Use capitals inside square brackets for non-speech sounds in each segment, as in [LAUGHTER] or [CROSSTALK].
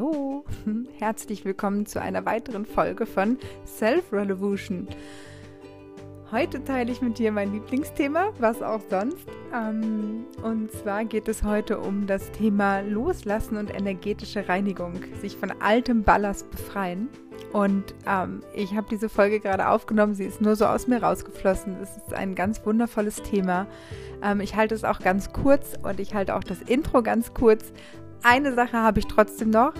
Hallo, [LAUGHS] herzlich willkommen zu einer weiteren Folge von Self Revolution. Heute teile ich mit dir mein Lieblingsthema, was auch sonst. Ähm, und zwar geht es heute um das Thema Loslassen und energetische Reinigung, sich von altem Ballast befreien. Und ähm, ich habe diese Folge gerade aufgenommen, sie ist nur so aus mir rausgeflossen. Es ist ein ganz wundervolles Thema. Ähm, ich halte es auch ganz kurz und ich halte auch das Intro ganz kurz, eine Sache habe ich trotzdem noch.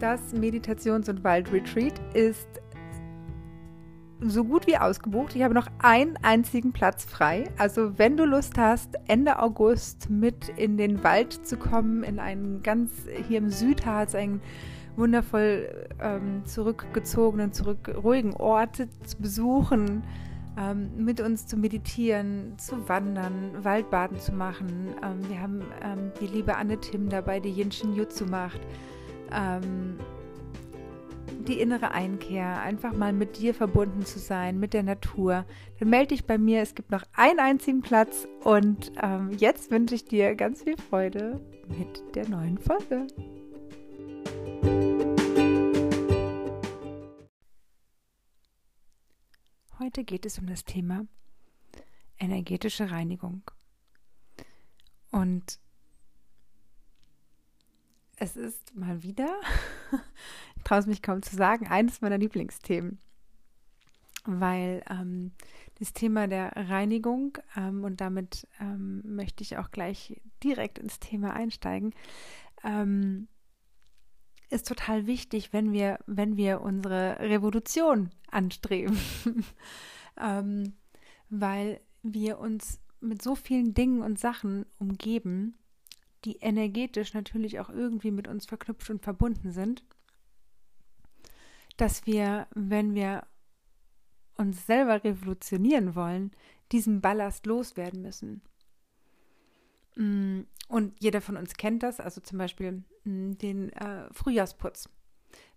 Das Meditations- und Waldretreat ist so gut wie ausgebucht. Ich habe noch einen einzigen Platz frei. Also wenn du Lust hast, Ende August mit in den Wald zu kommen, in einen ganz hier im Südharz, einen wundervoll ähm, zurückgezogenen, zurück ruhigen Ort zu besuchen, ähm, mit uns zu meditieren, zu wandern, Waldbaden zu machen. Ähm, wir haben ähm, die liebe Anne Tim dabei, die Yinshin Jutsu macht. Ähm, die innere Einkehr, einfach mal mit dir verbunden zu sein, mit der Natur, dann melde dich bei mir. Es gibt noch einen einzigen Platz und ähm, jetzt wünsche ich dir ganz viel Freude mit der neuen Folge. Heute geht es um das Thema energetische Reinigung. Und es ist mal wieder, [LAUGHS] ich traue es mich kaum zu sagen, eines meiner Lieblingsthemen. Weil ähm, das Thema der Reinigung, ähm, und damit ähm, möchte ich auch gleich direkt ins Thema einsteigen, ähm, ist total wichtig, wenn wir, wenn wir unsere Revolution anstreben. [LAUGHS] ähm, weil wir uns mit so vielen Dingen und Sachen umgeben, die energetisch natürlich auch irgendwie mit uns verknüpft und verbunden sind, dass wir, wenn wir uns selber revolutionieren wollen, diesen Ballast loswerden müssen. Mm, und jeder von uns kennt das, also zum Beispiel mm, den äh, Frühjahrsputz.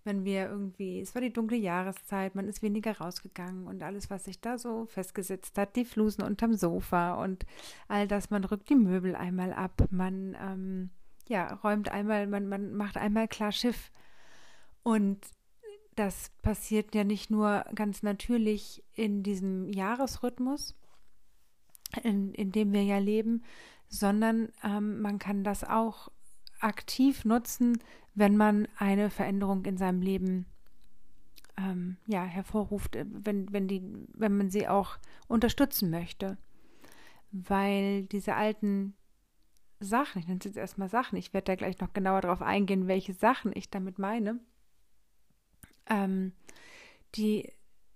Wenn wir irgendwie, es war die dunkle Jahreszeit, man ist weniger rausgegangen und alles, was sich da so festgesetzt hat, die Flusen unterm Sofa und all das, man rückt die Möbel einmal ab, man ähm, ja, räumt einmal, man, man macht einmal klar Schiff. Und das passiert ja nicht nur ganz natürlich in diesem Jahresrhythmus, in, in dem wir ja leben, sondern ähm, man kann das auch aktiv nutzen, wenn man eine Veränderung in seinem Leben ähm, ja, hervorruft, äh, wenn, wenn, die, wenn man sie auch unterstützen möchte. Weil diese alten Sachen, ich nenne es jetzt erstmal Sachen, ich werde da gleich noch genauer darauf eingehen, welche Sachen ich damit meine, ähm, die,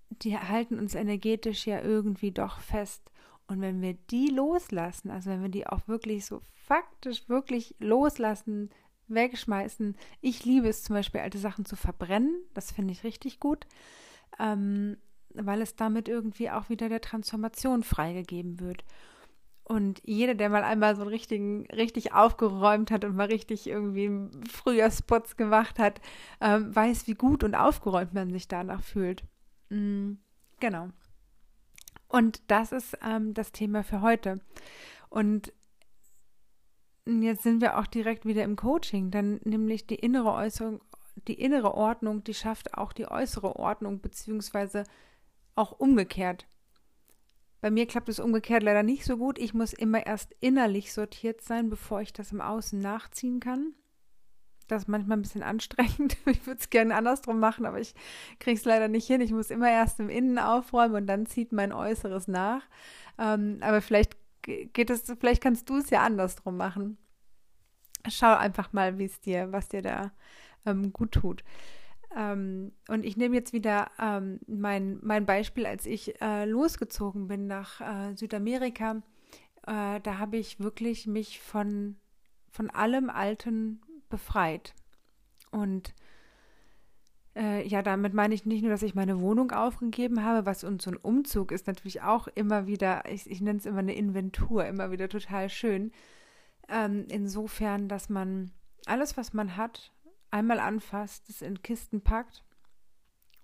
die halten uns energetisch ja irgendwie doch fest. Und wenn wir die loslassen, also wenn wir die auch wirklich so faktisch wirklich loslassen, wegschmeißen. Ich liebe es zum Beispiel, alte Sachen zu verbrennen. Das finde ich richtig gut, ähm, weil es damit irgendwie auch wieder der Transformation freigegeben wird. Und jeder, der mal einmal so einen richtigen, richtig aufgeräumt hat und mal richtig irgendwie Frühjahrspots gemacht hat, ähm, weiß, wie gut und aufgeräumt man sich danach fühlt. Mhm, genau. Und das ist ähm, das Thema für heute. Und jetzt sind wir auch direkt wieder im Coaching, dann nämlich die innere Äußerung, die innere Ordnung, die schafft auch die äußere Ordnung, beziehungsweise auch umgekehrt. Bei mir klappt es umgekehrt leider nicht so gut. Ich muss immer erst innerlich sortiert sein, bevor ich das im Außen nachziehen kann. Das ist manchmal ein bisschen anstrengend. [LAUGHS] Ich würde es gerne andersrum machen, aber ich kriege es leider nicht hin. Ich muss immer erst im Innen aufräumen und dann zieht mein Äußeres nach. Ähm, aber vielleicht geht es, vielleicht kannst du es ja andersrum machen. Schau einfach mal, wie es dir, was dir da ähm, gut tut. Ähm, und ich nehme jetzt wieder ähm, mein, mein Beispiel, als ich äh, losgezogen bin nach äh, Südamerika. Äh, da habe ich wirklich mich von, von allem Alten befreit. Und äh, ja, damit meine ich nicht nur, dass ich meine Wohnung aufgegeben habe, was uns so ein Umzug ist natürlich auch immer wieder, ich, ich nenne es immer eine Inventur, immer wieder total schön. Ähm, insofern, dass man alles, was man hat, einmal anfasst, es in Kisten packt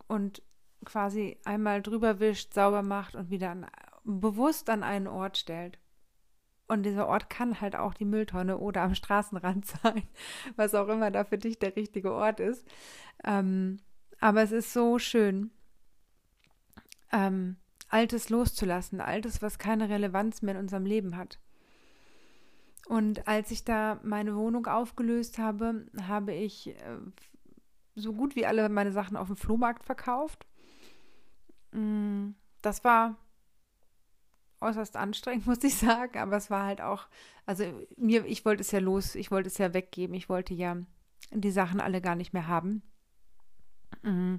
und quasi einmal drüber wischt, sauber macht und wieder an, bewusst an einen Ort stellt. Und dieser Ort kann halt auch die Mülltonne oder am Straßenrand [LAUGHS] sein, was auch immer da für dich der richtige Ort ist. Ähm, aber es ist so schön, ähm, Altes loszulassen, Altes, was keine Relevanz mehr in unserem Leben hat. Und als ich da meine Wohnung aufgelöst habe, habe ich äh, so gut wie alle meine Sachen auf dem Flohmarkt verkauft. Mm, das war äußerst anstrengend, [LAUGHS] muss ich sagen, aber es war halt auch, also mir, ich wollte es ja los, ich wollte es ja weggeben, ich wollte ja die Sachen alle gar nicht mehr haben. Mm,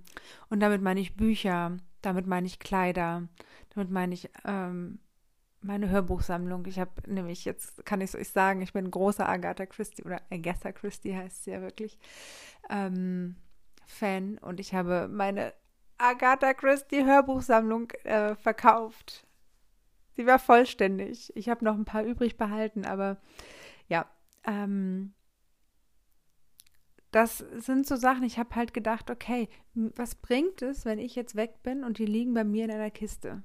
und damit meine ich Bücher, damit meine ich Kleider, damit meine ich ähm, meine Hörbuchsammlung. Ich habe nämlich, jetzt kann ich es euch sagen, ich bin großer Agatha Christie oder Agatha Christie heißt sie ja wirklich, ähm, Fan und ich habe meine Agatha Christie Hörbuchsammlung äh, verkauft. Sie war vollständig. Ich habe noch ein paar übrig behalten, aber ja, ähm, das sind so Sachen, ich habe halt gedacht, okay, was bringt es, wenn ich jetzt weg bin und die liegen bei mir in einer Kiste?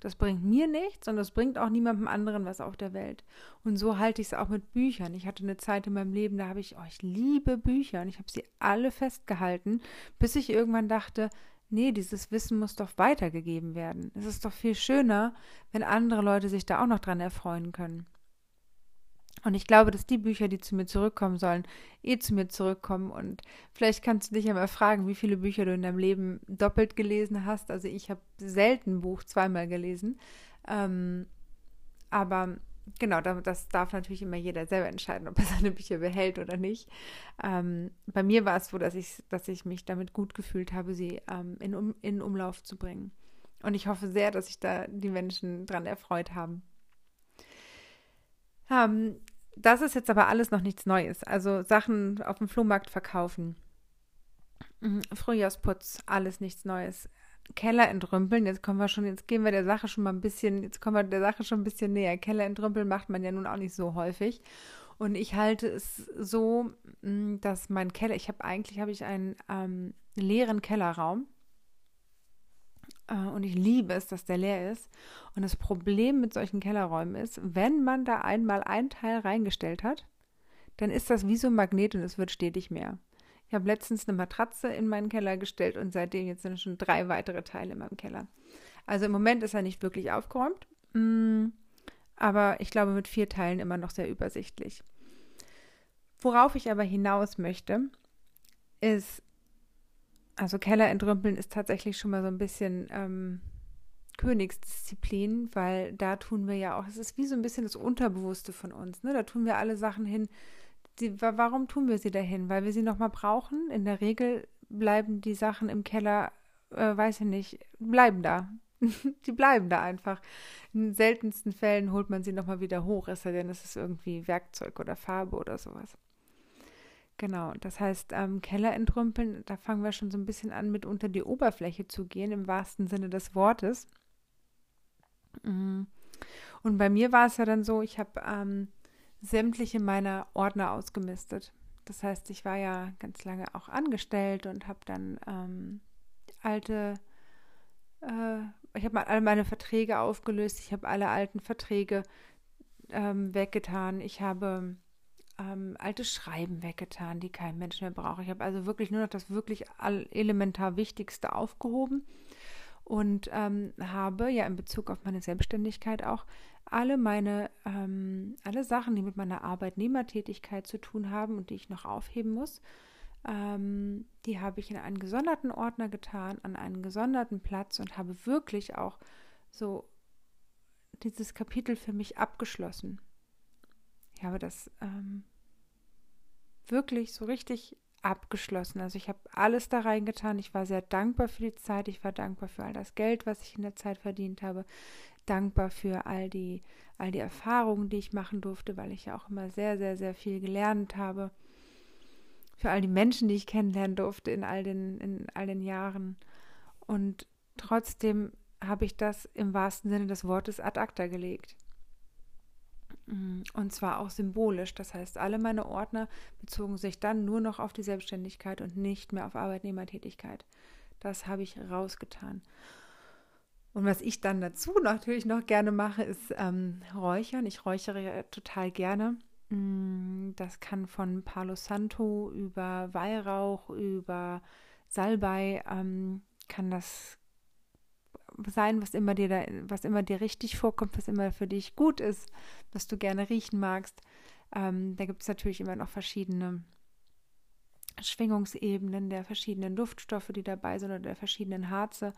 Das bringt mir nichts und das bringt auch niemandem anderen was auf der Welt. Und so halte ich es auch mit Büchern. Ich hatte eine Zeit in meinem Leben, da habe ich, oh, ich liebe Bücher und ich habe sie alle festgehalten, bis ich irgendwann dachte, nee, dieses Wissen muss doch weitergegeben werden. Es ist doch viel schöner, wenn andere Leute sich da auch noch dran erfreuen können. Und ich glaube, dass die Bücher, die zu mir zurückkommen sollen, eh zu mir zurückkommen. Und vielleicht kannst du dich ja mal fragen, wie viele Bücher du in deinem Leben doppelt gelesen hast. Also ich habe selten ein Buch zweimal gelesen. Ähm, aber genau, das darf natürlich immer jeder selber entscheiden, ob er [LAUGHS] seine Bücher behält oder nicht. Ähm, bei mir war es so, dass ich, dass ich mich damit gut gefühlt habe, sie ähm, in, um, in Umlauf zu bringen. Und ich hoffe sehr, dass sich da die Menschen dran erfreut haben. Ähm, das ist jetzt aber alles noch nichts Neues. Also Sachen auf dem Flohmarkt verkaufen. Mhm, Frühjahrsputz, alles nichts Neues. Keller entrümpeln, jetzt kommen wir schon, jetzt gehen wir der Sache schon mal ein bisschen, jetzt kommen wir der Sache schon ein bisschen näher. Keller entrümpeln macht man ja nun auch nicht so häufig. Und ich halte es so, mm, dass mein Keller, ich habe eigentlich, habe ich einen ähm, leeren Kellerraum äh, und ich liebe es, dass der leer ist. Und das Problem mit solchen Kellerräumen ist, wenn man da einmal ein Teil reingestellt hat, dann ist das wie so ein Magnet und es wird stetig mehr. Ich habe letztens eine Matratze in meinen Keller gestellt und seitdem jetzt sind schon drei weitere Teile in meinem Keller. Also im Moment ist er nicht wirklich aufgeräumt, mm, aber ich glaube mit vier Teilen immer noch sehr übersichtlich. Worauf ich aber hinaus möchte, ist, also Keller entrümpeln ist tatsächlich schon mal so ein bisschen ähm, Königsdisziplin, weil da tun wir ja auch, es ist wie so ein bisschen das Unterbewusste von uns, ne? Da tun wir alle Sachen hin. Die, warum tun wir sie dahin? Weil wir sie nochmal brauchen. In der Regel bleiben die Sachen im Keller, äh, weiß ich nicht, bleiben da. [LAUGHS] die bleiben da einfach. In seltensten Fällen holt man sie nochmal wieder hoch, es sei denn, es ist irgendwie Werkzeug oder Farbe oder sowas. Genau, das heißt, ähm, Keller entrümpeln, da fangen wir schon so ein bisschen an, mit unter die Oberfläche zu gehen, im wahrsten Sinne des Wortes. Mhm. Und bei mir war es ja dann so, ich habe ähm, sämtliche meiner Ordner ausgemistet. Das heißt, ich war ja ganz lange auch angestellt und habe dann ähm, alte, äh, ich habe alle meine Verträge aufgelöst, ich habe alle alten Verträge ähm, weggetan, ich habe ähm, alte Schreiben weggetan, die kein Mensch mehr braucht. Ich habe also wirklich nur noch das wirklich elementar Wichtigste aufgehoben und ähm, habe ja in Bezug auf meine Selbstständigkeit auch alle meine, ähm, alle Sachen, die mit meiner Arbeitnehmertätigkeit zu tun haben und die ich noch aufheben muss, ähm, die habe ich in einen gesonderten Ordner getan, an einen gesonderten Platz und habe wirklich auch so dieses Kapitel für mich abgeschlossen. Ich habe das ähm, wirklich so richtig abgeschlossen. Also ich habe alles da reingetan. Ich war sehr dankbar für die Zeit. Ich war dankbar für all das Geld, was ich in der Zeit verdient habe. Dankbar für all die, all die Erfahrungen, die ich machen durfte, weil ich ja auch immer sehr, sehr, sehr viel gelernt habe. Für all die Menschen, die ich kennenlernen durfte in all den, in all den Jahren. Und trotzdem habe ich das im wahrsten Sinne des Wortes ad acta gelegt. Mm, und zwar auch symbolisch. Das heißt, alle meine Ordner bezogen sich dann nur noch auf die Selbstständigkeit und nicht mehr auf Arbeitnehmertätigkeit. Das habe ich rausgetan. Und was ich dann dazu natürlich noch gerne mache, ist ähm, Räuchern. Ich räuchere total gerne. Mm, das kann von Palo Santo über Weihrauch, über Salbei, ähm, kann das sein, was immer dir da, was immer dir richtig vorkommt, was immer für dich gut ist, was du gerne riechen magst. Ähm, da gibt es natürlich immer noch verschiedene Schwingungsebenen der verschiedenen Duftstoffe, die dabei sind oder der verschiedenen Harze.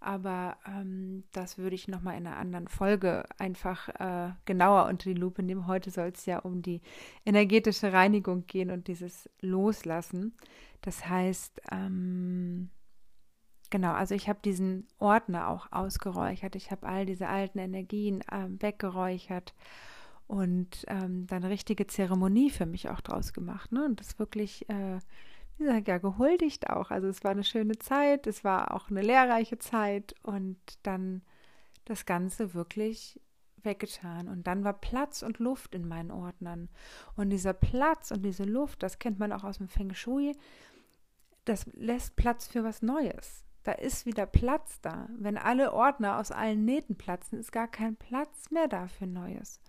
Aber ähm, das würde ich nochmal in einer anderen Folge einfach äh, genauer unter die Lupe nehmen. Heute soll es ja um die energetische Reinigung gehen und dieses Loslassen. Das heißt, ähm, genau, also ich habe diesen Ordner auch ausgeräuchert. Ich habe all diese alten Energien äh, weggeräuchert und ähm, dann richtige Zeremonie für mich auch draus gemacht. Ne? Und das wirklich, äh, wie gesagt, ja, gehuldigt auch. Also es war eine schöne Zeit, es war auch eine lehrreiche Zeit und dann das Ganze wirklich weggetan. Und dann war Platz und Luft in meinen Ordnern. Und dieser Platz und diese Luft, das kennt man auch aus dem Feng Shui, das lässt Platz für was Neues. Da ist wieder Platz da. Wenn alle Ordner aus allen Nähten platzen, ist gar kein Platz mehr da für Neues.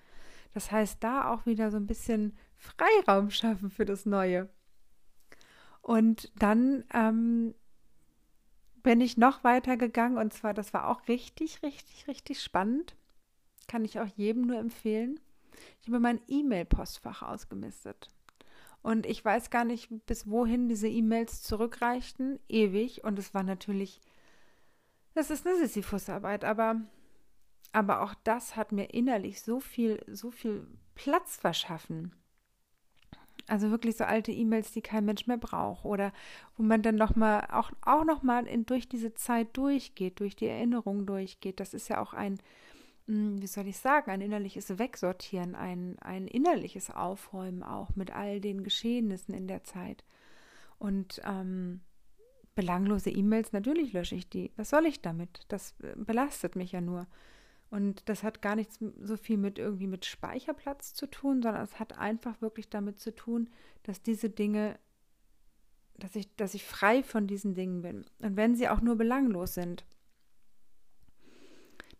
Das heißt, da auch wieder so ein bisschen Freiraum schaffen für das Neue. Und dann ähm, bin ich noch weiter gegangen und zwar, das war auch richtig, richtig, richtig spannend. Kann ich auch jedem nur empfehlen. Ich habe mein E-Mail-Postfach ausgemistet. Und ich weiß gar nicht, bis wohin diese E-Mails zurückreichten. Ewig. Und es war natürlich, das ist eine Sisyphusarbeit, aber aber auch das hat mir innerlich so viel, so viel Platz verschaffen. Also wirklich so alte E-Mails, die kein Mensch mehr braucht oder wo man dann noch mal auch auch noch mal in, durch diese Zeit durchgeht, durch die Erinnerung durchgeht. Das ist ja auch ein wie soll ich sagen, ein innerliches Wegsortieren, ein, ein innerliches Aufräumen auch mit all den Geschehnissen in der Zeit. Und ähm, belanglose E-Mails, natürlich lösche ich die. Was soll ich damit? Das äh, belastet mich ja nur. Und das hat gar nichts so viel mit irgendwie mit Speicherplatz zu tun, sondern es hat einfach wirklich damit zu tun, dass diese Dinge, dass ich, dass ich frei von diesen Dingen bin. Und wenn sie auch nur belanglos sind.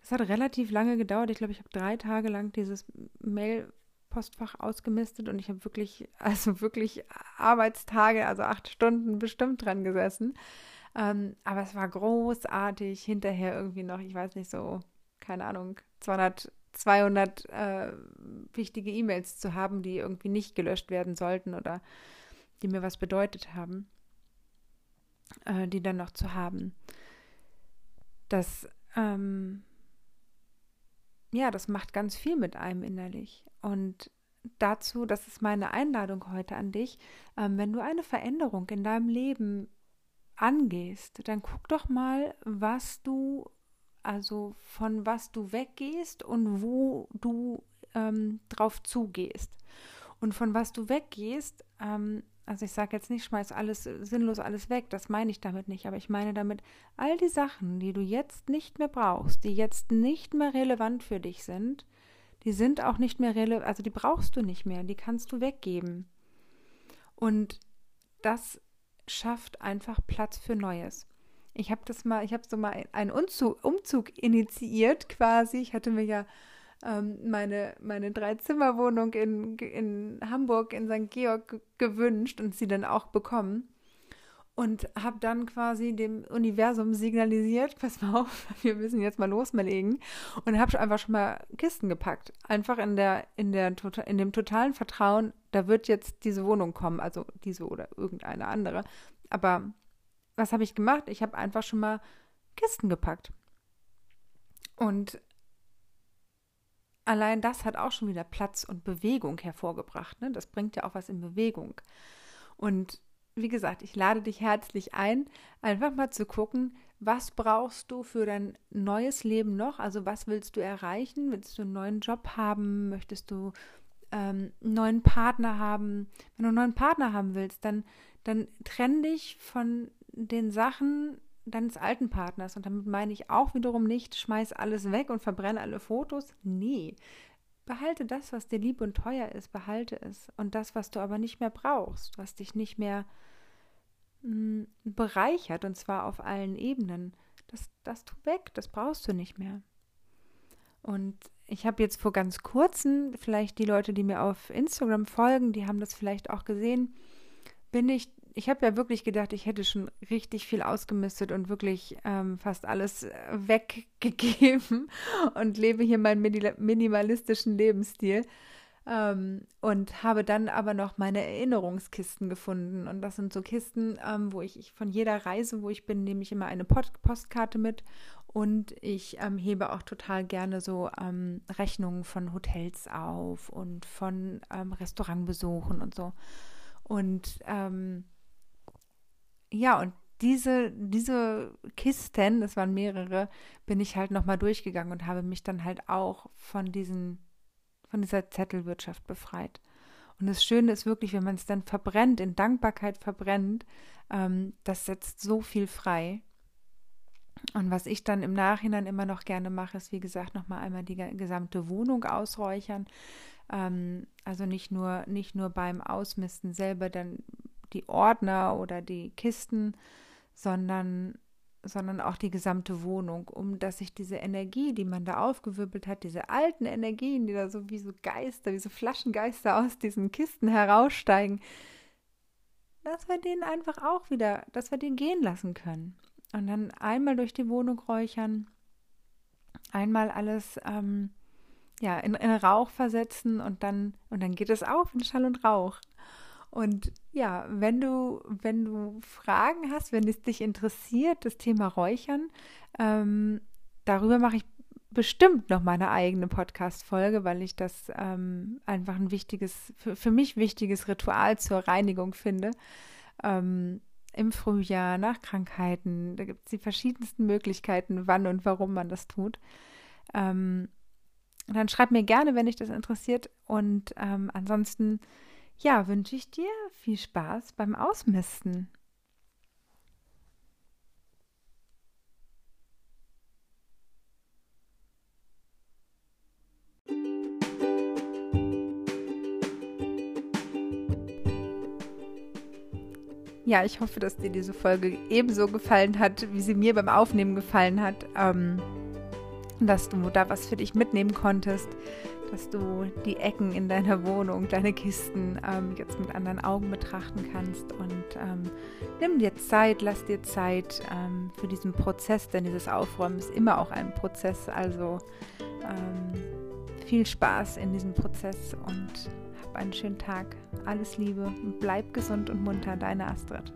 Das hat relativ lange gedauert. Ich glaube, ich habe drei Tage lang dieses Mail-Postfach ausgemistet und ich habe wirklich, also wirklich Arbeitstage, also acht Stunden bestimmt dran gesessen. Ähm, aber es war großartig. Hinterher irgendwie noch, ich weiß nicht, so keine Ahnung, 200, 200 äh, wichtige E-Mails zu haben, die irgendwie nicht gelöscht werden sollten oder die mir was bedeutet haben, äh, die dann noch zu haben. Das, ähm, ja, das macht ganz viel mit einem innerlich. Und dazu, das ist meine Einladung heute an dich, ähm, wenn du eine Veränderung in deinem Leben angehst, dann guck doch mal, was du also von was du weggehst und wo du ähm, drauf zugehst. Und von was du weggehst, ähm, also ich sage jetzt nicht, schmeiß alles sinnlos alles weg, das meine ich damit nicht, aber ich meine damit all die Sachen, die du jetzt nicht mehr brauchst, die jetzt nicht mehr relevant für dich sind, die sind auch nicht mehr relevant, also die brauchst du nicht mehr, die kannst du weggeben. Und das schafft einfach Platz für Neues. Ich habe das mal, ich habe so mal einen Umzug, Umzug initiiert quasi. Ich hatte mir ja ähm, meine, meine Dreizimmerwohnung in, in Hamburg in St. Georg gewünscht und sie dann auch bekommen. Und habe dann quasi dem Universum signalisiert, [LAUGHS] pass mal auf, wir müssen jetzt mal loslegen. Und habe einfach schon mal Kisten gepackt. Einfach in, der, in, der, tota-, in dem totalen Vertrauen, da wird jetzt diese Wohnung kommen, also diese oder irgendeine andere. Aber was habe ich gemacht? Ich habe einfach schon mal Kisten gepackt. Und allein das hat auch schon wieder Platz und Bewegung hervorgebracht. Ne? Das bringt ja auch was in Bewegung. Und wie gesagt, ich lade dich herzlich ein, einfach mal zu gucken, was brauchst du für dein neues Leben noch? Also was willst du erreichen? Willst du einen neuen Job haben? Möchtest du ähm, einen neuen Partner haben? Wenn du einen neuen Partner haben willst, dann, dann trenn dich von den Sachen deines alten Partners. Und damit meine ich auch wiederum nicht, schmeiß alles weg und verbrenne alle Fotos. Nee. Behalte das, was dir lieb und teuer ist, behalte es. Und das, was du aber nicht mehr brauchst, was dich nicht mehr mh, hm, bereichert, und zwar auf allen Ebenen, das, das tu weg, das brauchst du nicht mehr. Und ich habe jetzt vor ganz kurzem, vielleicht die Leute, die mir auf Instagram folgen, die haben das vielleicht auch gesehen, bin ich, ich habe ja wirklich gedacht, ich hätte schon richtig viel ausgemistet und wirklich ähm, fast alles weggegeben [LAUGHS] und lebe hier meinen minimalistischen Lebensstil. Ähm, und habe dann aber noch meine Erinnerungskisten gefunden. Und das sind so Kisten, ähm, wo ich, ich, von jeder Reise, wo ich bin, nehme ich immer eine Post Postkarte mit. Und ich ähm, hebe auch total gerne so ähm, Rechnungen von Hotels auf und von ähm, Restaurantbesuchen und so. Und ähm, ja, und diese, diese Kisten, das waren mehrere, bin ich halt nochmal durchgegangen und habe mich dann halt auch von diesen von dieser Zettelwirtschaft befreit. Und das Schöne ist wirklich, wenn man es dann verbrennt, in Dankbarkeit verbrennt, ähm, das setzt so viel frei. Und was ich dann im Nachhinein immer noch gerne mache, ist, wie gesagt, nochmal einmal die gesamte Wohnung ausräuchern. Ähm, also nicht nur, nicht nur beim Ausmisten selber dann die Ordner oder die Kisten, sondern sondern auch die gesamte Wohnung, um dass sich diese Energie, die man da aufgewirbelt hat, diese alten Energien, die da so wie so Geister, wie so Flaschengeister aus diesen Kisten heraussteigen, dass wir den einfach auch wieder, dass wir den gehen lassen können. Und dann einmal durch die Wohnung räuchern, einmal alles ähm, ja, in, in Rauch versetzen und dann, und dann geht es auf in Schall und Rauch. Und ja, wenn du, wenn du Fragen hast, wenn es dich interessiert, das Thema Räuchern, ähm, darüber mache ich bestimmt noch meine eigene Podcast-Folge, weil ich das ähm, einfach ein wichtiges, für, für, mich wichtiges Ritual zur Reinigung finde. Ähm, Im Frühjahr, nach Krankheiten, da gibt es die verschiedensten Möglichkeiten, wann und warum man das tut. Ähm, dann schreib mir gerne, wenn dich das interessiert. Und ähm, ansonsten ja, wünsche ich dir viel Spaß beim Ausmisten. Ja, ich hoffe, dass dir diese Folge ebenso gefallen hat, wie sie mir beim Aufnehmen gefallen hat. Ähm, dass du da was für dich mitnehmen konntest dass du die Ecken in deiner Wohnung, deine Kisten ähm, jetzt mit anderen Augen betrachten kannst. Und ähm, nimm dir Zeit, lass dir Zeit ähm, für diesen Prozess, denn dieses Aufräumen ist immer auch ein Prozess. Also ähm, viel Spaß in diesem Prozess und hab einen schönen Tag. Alles Liebe und bleib gesund und munter, deine Astrid.